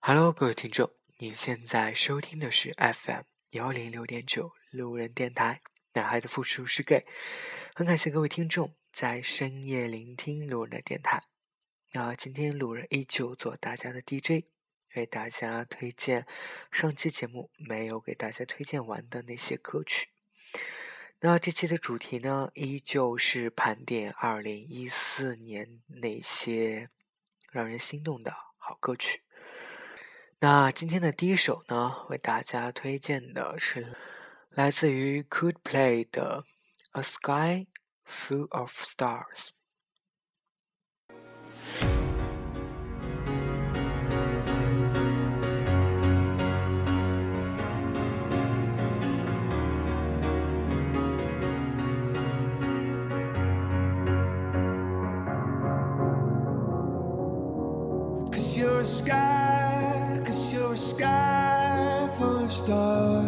Hello，各位听众，你现在收听的是 FM 幺零六点九路人电台。男孩的复数是 gay，很感谢各位听众在深夜聆听路人的电台。那今天路人依旧做大家的 DJ，为大家推荐上期节目没有给大家推荐完的那些歌曲。那这期的主题呢，依旧是盘点二零一四年那些让人心动的好歌曲。那今天的第一首呢，为大家推荐的是来自于 Could Play 的《A Sky Full of Stars》。Cause you're a sky sky full of stars.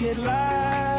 get loud.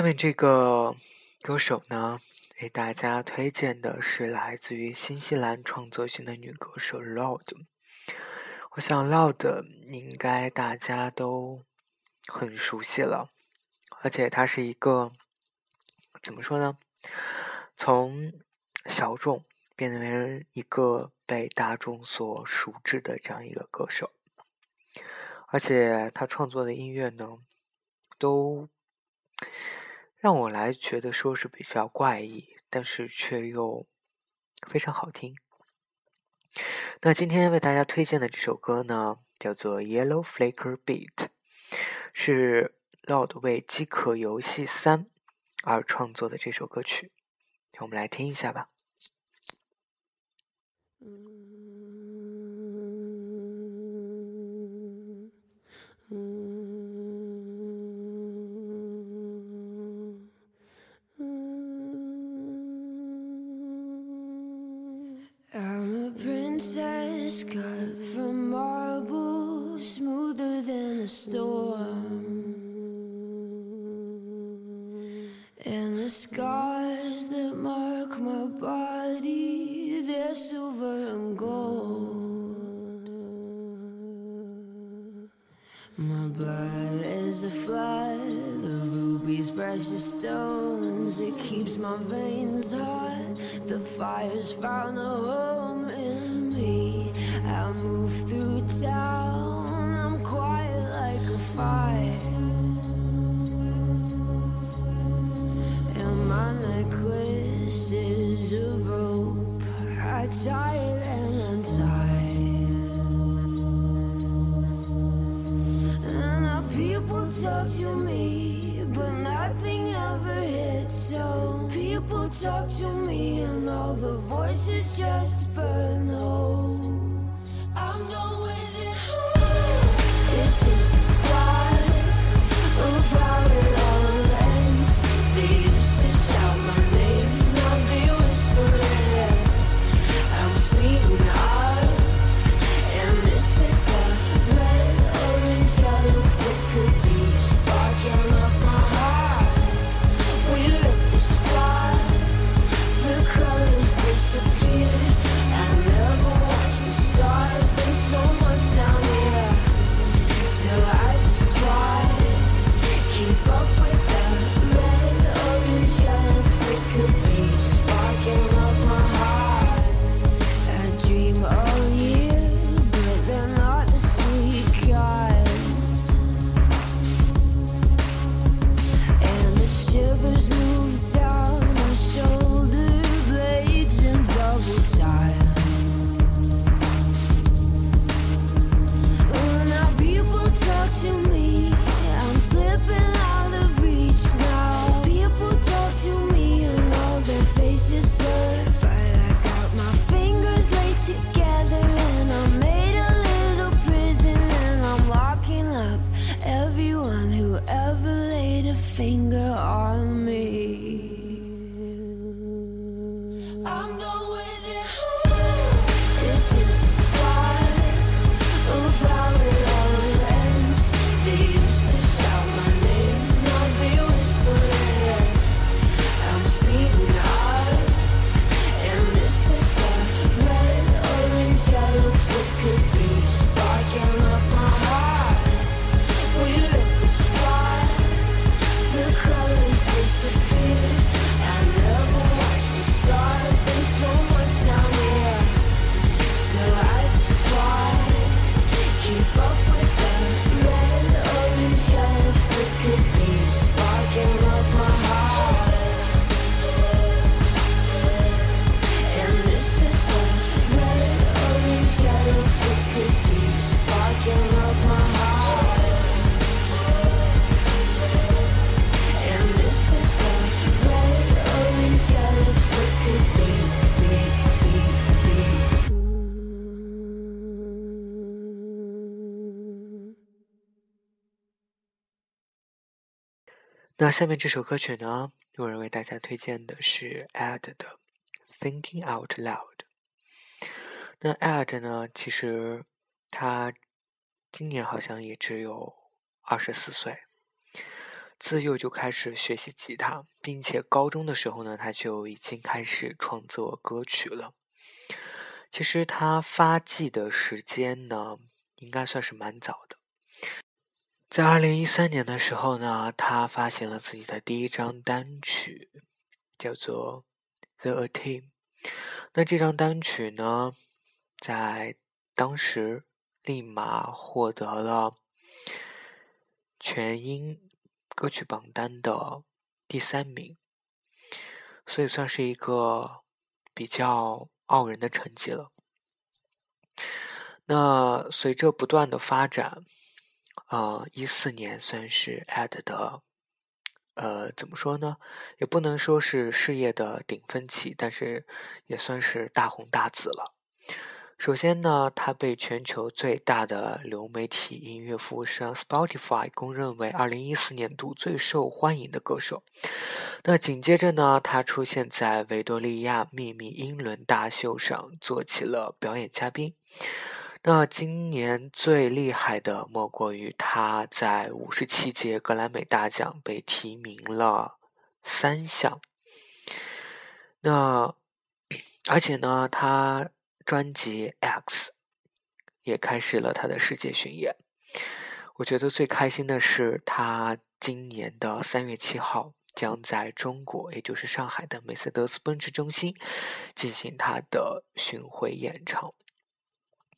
下面这个歌手呢，给大家推荐的是来自于新西兰创作型的女歌手 Loud。我想 Loud 应该大家都很熟悉了，而且她是一个怎么说呢？从小众变成一个被大众所熟知的这样一个歌手，而且她创作的音乐呢，都。让我来觉得说是比较怪异，但是却又非常好听。那今天为大家推荐的这首歌呢，叫做《Yellow Flicker Beat》，是 Lord 为《饥渴游戏三》而创作的这首歌曲，我们来听一下吧。Scars that mark my body, they're silver and gold. My blood is a flood of rubies, precious stones. It keeps my veins hot. The fire's found a home talk to me, but nothing ever hits. So people talk to me, and all the voices just burn. Oh, 那下面这首歌曲呢，有人为大家推荐的是 Ed 的《Thinking Out Loud》。那 Ed 呢，其实他今年好像也只有二十四岁，自幼就开始学习吉他，并且高中的时候呢，他就已经开始创作歌曲了。其实他发迹的时间呢，应该算是蛮早的。在二零一三年的时候呢，他发行了自己的第一张单曲，叫做《The A Team》。那这张单曲呢，在当时立马获得了全英。歌曲榜单的第三名，所以算是一个比较傲人的成绩了。那随着不断的发展，呃，一四年算是 AD 的，呃，怎么说呢？也不能说是事业的顶峰期，但是也算是大红大紫了。首先呢，他被全球最大的流媒体音乐服务商 Spotify 公认为2014年度最受欢迎的歌手。那紧接着呢，他出现在维多利亚秘密英伦大秀上，做起了表演嘉宾。那今年最厉害的莫过于他在57届格莱美大奖被提名了三项。那而且呢，他。专辑《X》也开始了他的世界巡演。我觉得最开心的是，他今年的三月七号将在中国，也就是上海的梅赛德斯奔驰中心进行他的巡回演唱。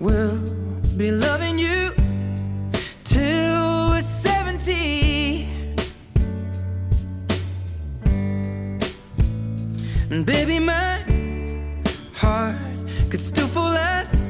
will be loving you till we're 70. And baby, my heart could still fall less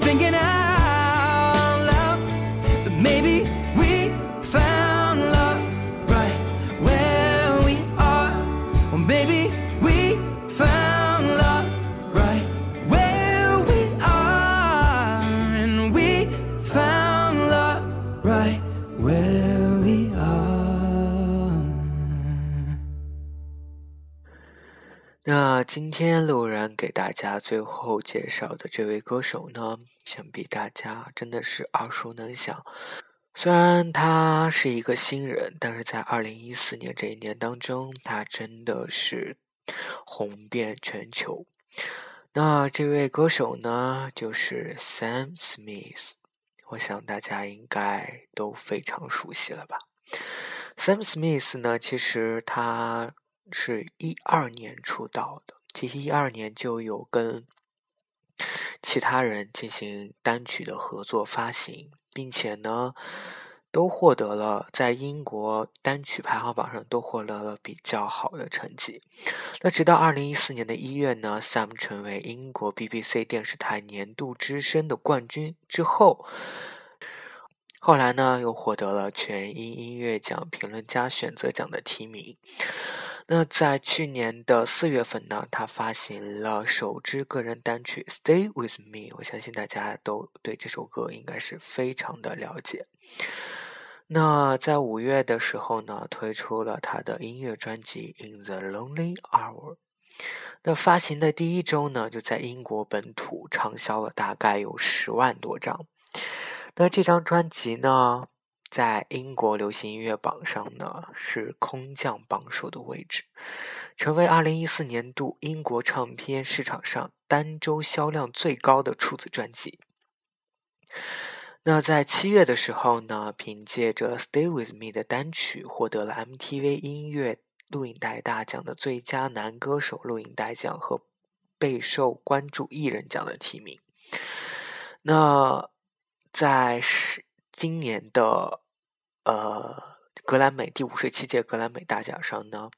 thinking out loud That maybe we found love right where we are. Well, maybe we found love right where we are. And we found love right where we are. 那今天路人 给大家最后介绍的这位歌手呢，想必大家真的是耳熟能详。虽然他是一个新人，但是在二零一四年这一年当中，他真的是红遍全球。那这位歌手呢，就是 Sam Smith，我想大家应该都非常熟悉了吧？Sam Smith 呢，其实他是一二年出道的，其实一二年就有跟其他人进行单曲的合作发行，并且呢，都获得了在英国单曲排行榜上都获得了比较好的成绩。那直到二零一四年的一月呢，Sam 成为英国 BBC 电视台年度之声的冠军之后，后来呢又获得了全英音乐奖评论家选择奖的提名。那在去年的四月份呢，他发行了首支个人单曲《Stay with Me》，我相信大家都对这首歌应该是非常的了解。那在五月的时候呢，推出了他的音乐专辑《In the Lonely Hour》。那发行的第一周呢，就在英国本土畅销了大概有十万多张。那这张专辑呢，在英国流行音乐榜上呢是空降榜首的位置，成为二零一四年度英国唱片市场上单周销量最高的处子专辑。那在七月的时候呢，凭借着《Stay with Me》的单曲，获得了 MTV 音乐录影带大奖的最佳男歌手录影带奖和备受关注艺人奖的提名。那在十今年的呃格兰美第五十七届格兰美大奖上呢，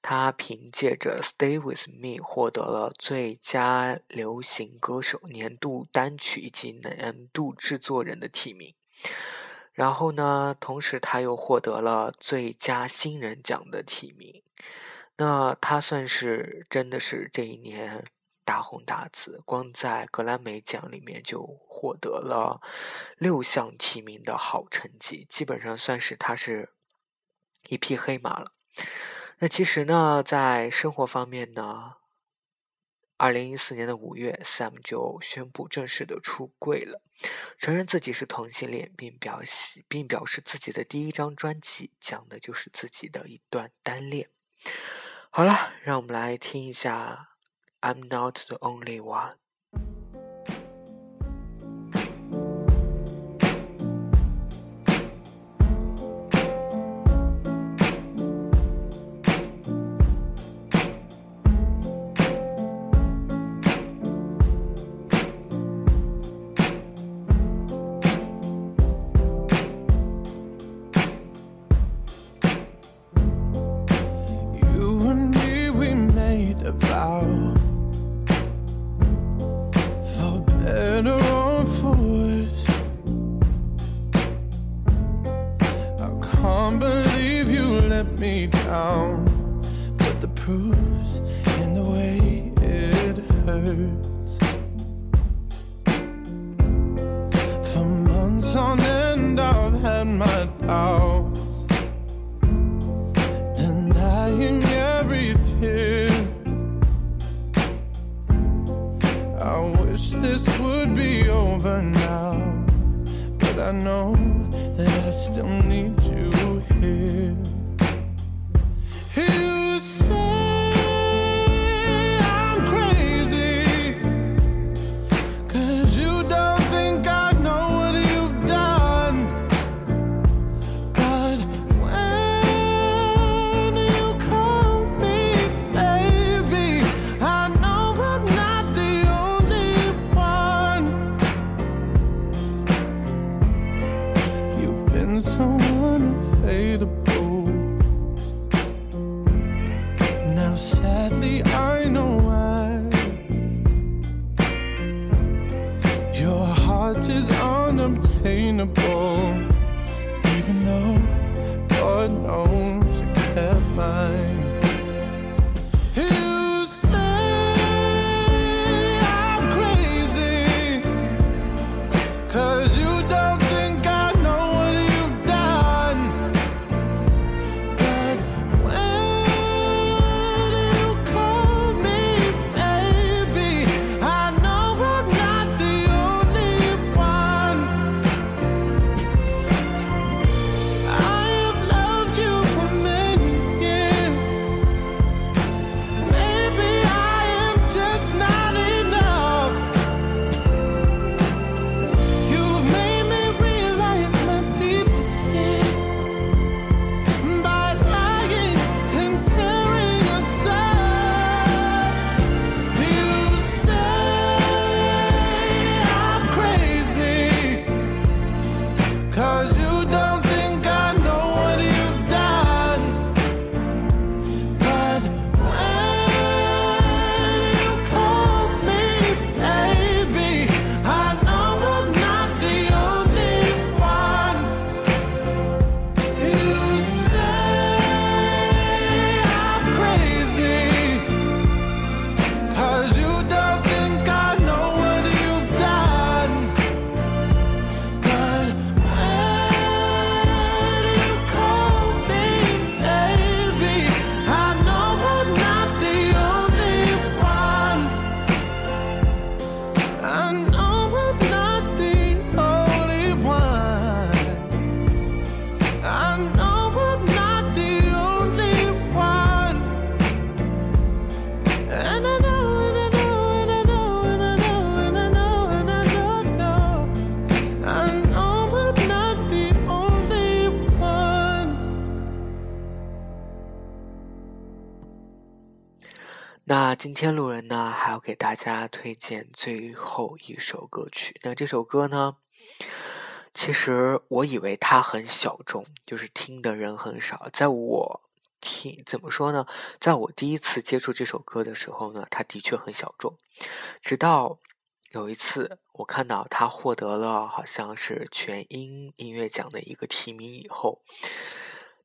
他凭借着《Stay with Me》获得了最佳流行歌手、年度单曲以及年度制作人的提名。然后呢，同时他又获得了最佳新人奖的提名。那他算是真的是这一年大红大紫，光在格莱美奖里面就获得了六项提名的好成绩，基本上算是他是一匹黑马了。那其实呢，在生活方面呢，二零一四年的五月，Sam 就宣布正式的出柜了，承认自己是同性恋，并表示并表示自己的第一张专辑讲的就是自己的一段单恋。好了，让我们来听一下《I'm Not the Only One》。那今天路人呢，还要给大家推荐最后一首歌曲。那这首歌呢，其实我以为它很小众，就是听的人很少。在我听怎么说呢？在我第一次接触这首歌的时候呢，它的确很小众。直到有一次，我看到它获得了好像是全英音乐奖的一个提名以后，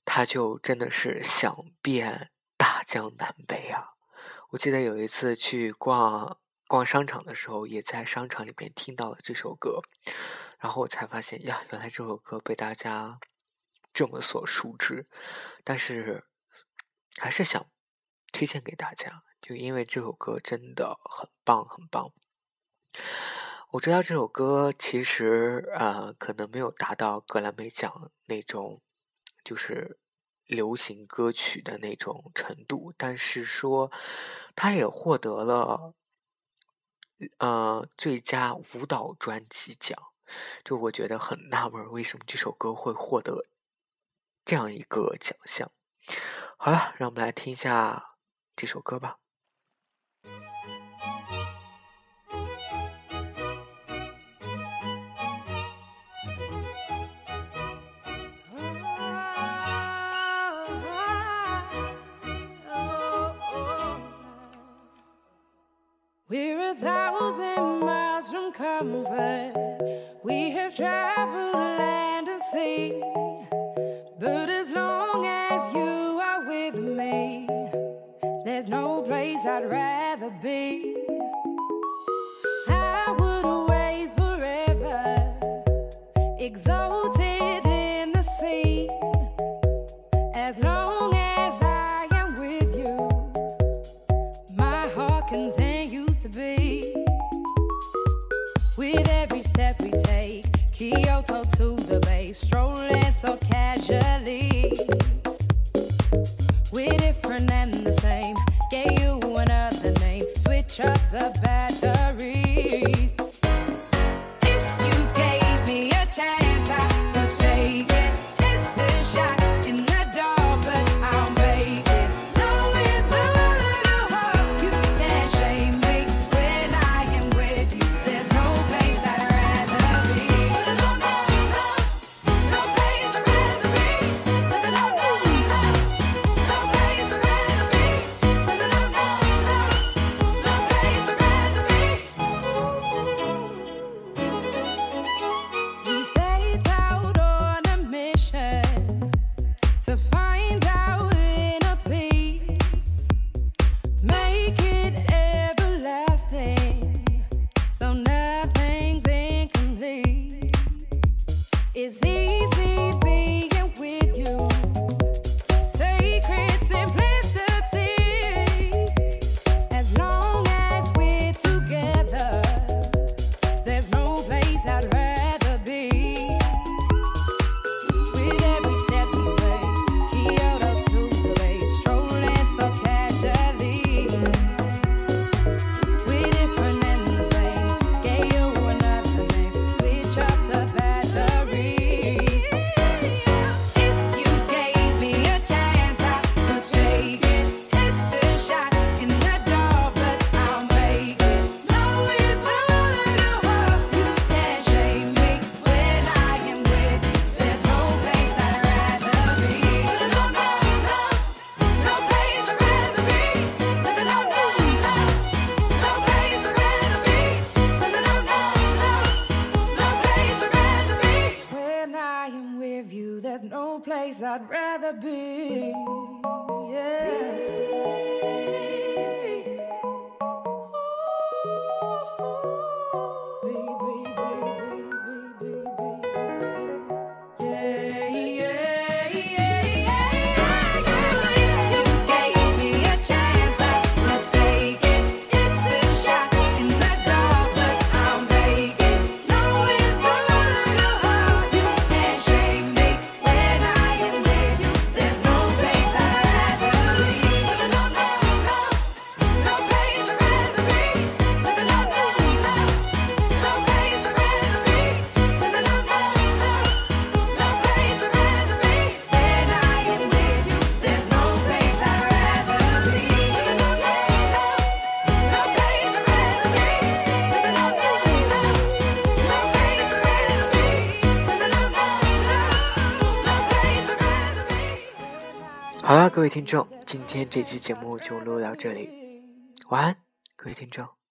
它就真的是响遍大江南北啊！我记得有一次去逛逛商场的时候，也在商场里面听到了这首歌，然后我才发现呀，原来这首歌被大家这么所熟知。但是还是想推荐给大家，就因为这首歌真的很棒，很棒。我知道这首歌其实呃可能没有达到格莱美奖那种就是流行歌曲的那种程度，但是说他也获得了呃最佳舞蹈专辑奖，就我觉得很纳闷，为什么这首歌会获得这样一个奖项？好了，让我们来听一下这首歌吧。Thousand miles from comfort. We have traveled land and sea. But as long as you are with me, there's no place I'd rather be. I would away forever, exalted gotta be 各位听众今天这期节目就录到这里。晚安各位听众。